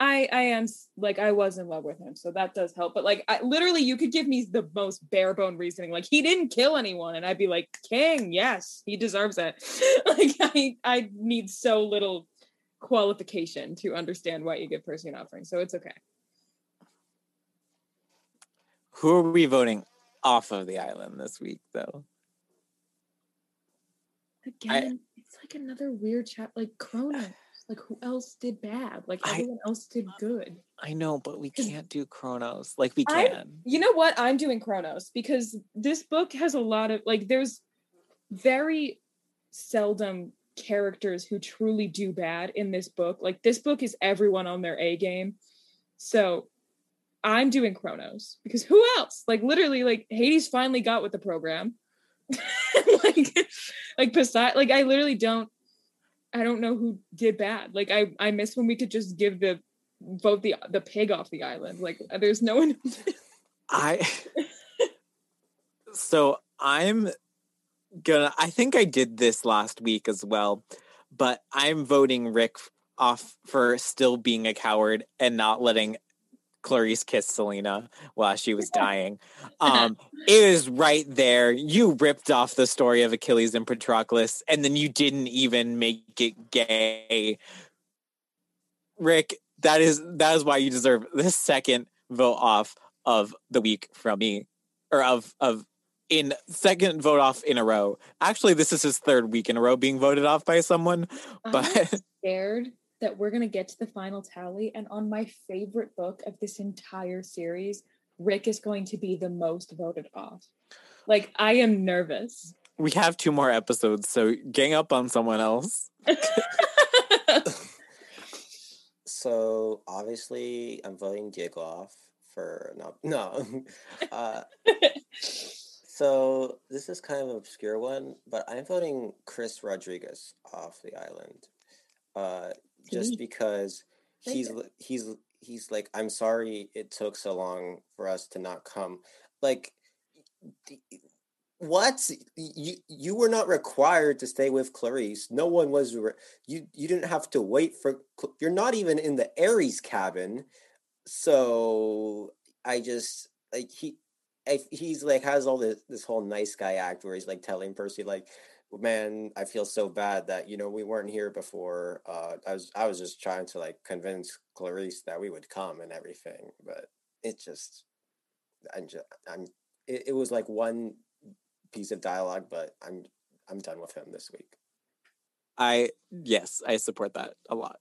I I am like I was in love with him, so that does help. But like I, literally, you could give me the most bare bone reasoning, like he didn't kill anyone, and I'd be like, King, yes, he deserves it. <laughs> like I I need so little qualification to understand why you give Percy an offering. So it's okay. Who are we voting off of the island this week, though? Again, I, it's like another weird chat, like Kronos. <sighs> Like who else did bad? Like everyone I, else did good. I know, but we can't do Kronos. Like we can. I, you know what? I'm doing Kronos because this book has a lot of like. There's very seldom characters who truly do bad in this book. Like this book is everyone on their A game. So I'm doing Kronos because who else? Like literally, like Hades finally got with the program. <laughs> like, like Poseidon. Like I literally don't. I don't know who did bad. Like I, I miss when we could just give the vote the the pig off the island. Like there's no one. I. <laughs> so I'm gonna I think I did this last week as well, but I'm voting Rick off for still being a coward and not letting Clarisse kiss Silena while she was <laughs> dying. Um, it is right there. You ripped off the story of Achilles and Patroclus, and then you didn't even make it gay. Rick, that is that is why you deserve the second vote off of the week from me, or of of in second vote off in a row. Actually, this is his third week in a row being voted off by someone. <laughs> But I'm scared that we're gonna get to the final tally, and on my favorite book of this entire series, Rick is going to be the most voted off. Like I am nervous. We have two more episodes, so gang up on someone else. <laughs> so obviously, I'm voting Diego off for no no. <laughs> Uh, so this is kind of an obscure one, but I'm voting Chris Rodriguez off the island, uh, just because he's he's he's like, I'm sorry it took so long for us to not come. Like, what you you were not required to stay with Clarisse. No one was. Re- you you didn't have to wait for. You're not even in the Ares cabin, so I just like he if he's like has all this this whole nice guy act where he's like telling Percy like, man, I feel so bad that you know we weren't here before. Uh, I was I was just trying to like convince Clarisse that we would come and everything, but it just I'm just I'm it, it was like one piece of dialogue, but I'm I'm done with him this week. I yes, I support that a lot.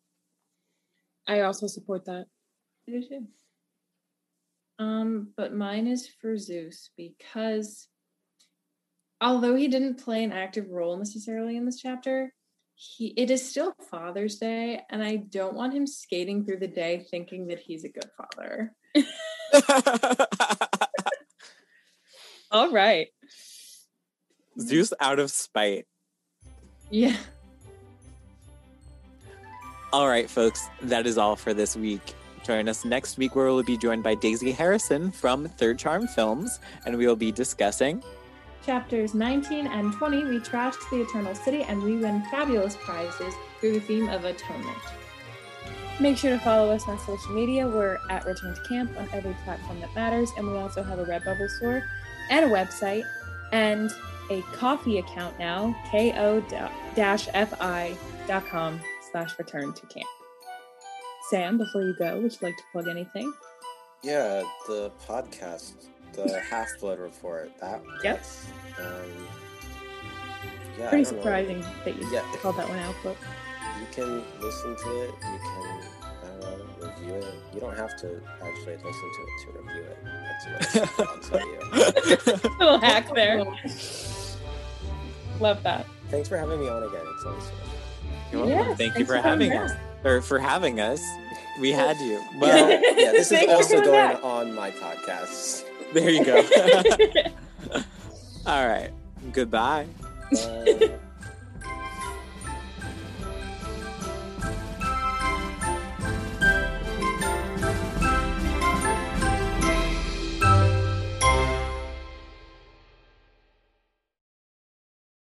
I also support that. I do too. Um, but mine is for Zeus because although he didn't play an active role necessarily in this chapter, he it is still Father's Day, and I don't want him skating through the day thinking that he's a good father. <laughs> All right. Zeus out of spite. Yeah. All right, folks, that is all for this week. Join us next week where we'll be joined by Daisy Harrison from Third Charm Films, and we will be discussing Chapters 19 and 20, we trash the Eternal City and we win fabulous prizes through the theme of atonement. Make sure to follow us on social media. We're at Return to Camp on every platform that matters, and we also have a Redbubble store and a website and a Ko-fi account now, ko-fi.com slash return to camp. Sam, before you go, would you like to plug anything? Yeah, the podcast, the <laughs> Half Blood Report. That Yep. that's, um, yeah, Pretty don't know. surprising that you Yeah. called that one out, but You can listen to it. You can I know review it. You don't have to actually listen to it to review it. That's what I'll <laughs> tell you. <laughs> little hack there. Love that. Thanks for having me on again. It's always fun. You're welcome. Yes, Thank you for for coming having us. Back. Or for having us. We had you. <laughs> Well, Well, yeah, this is also going back. on my podcast. there you go. <laughs> All right. Goodbye. Bye.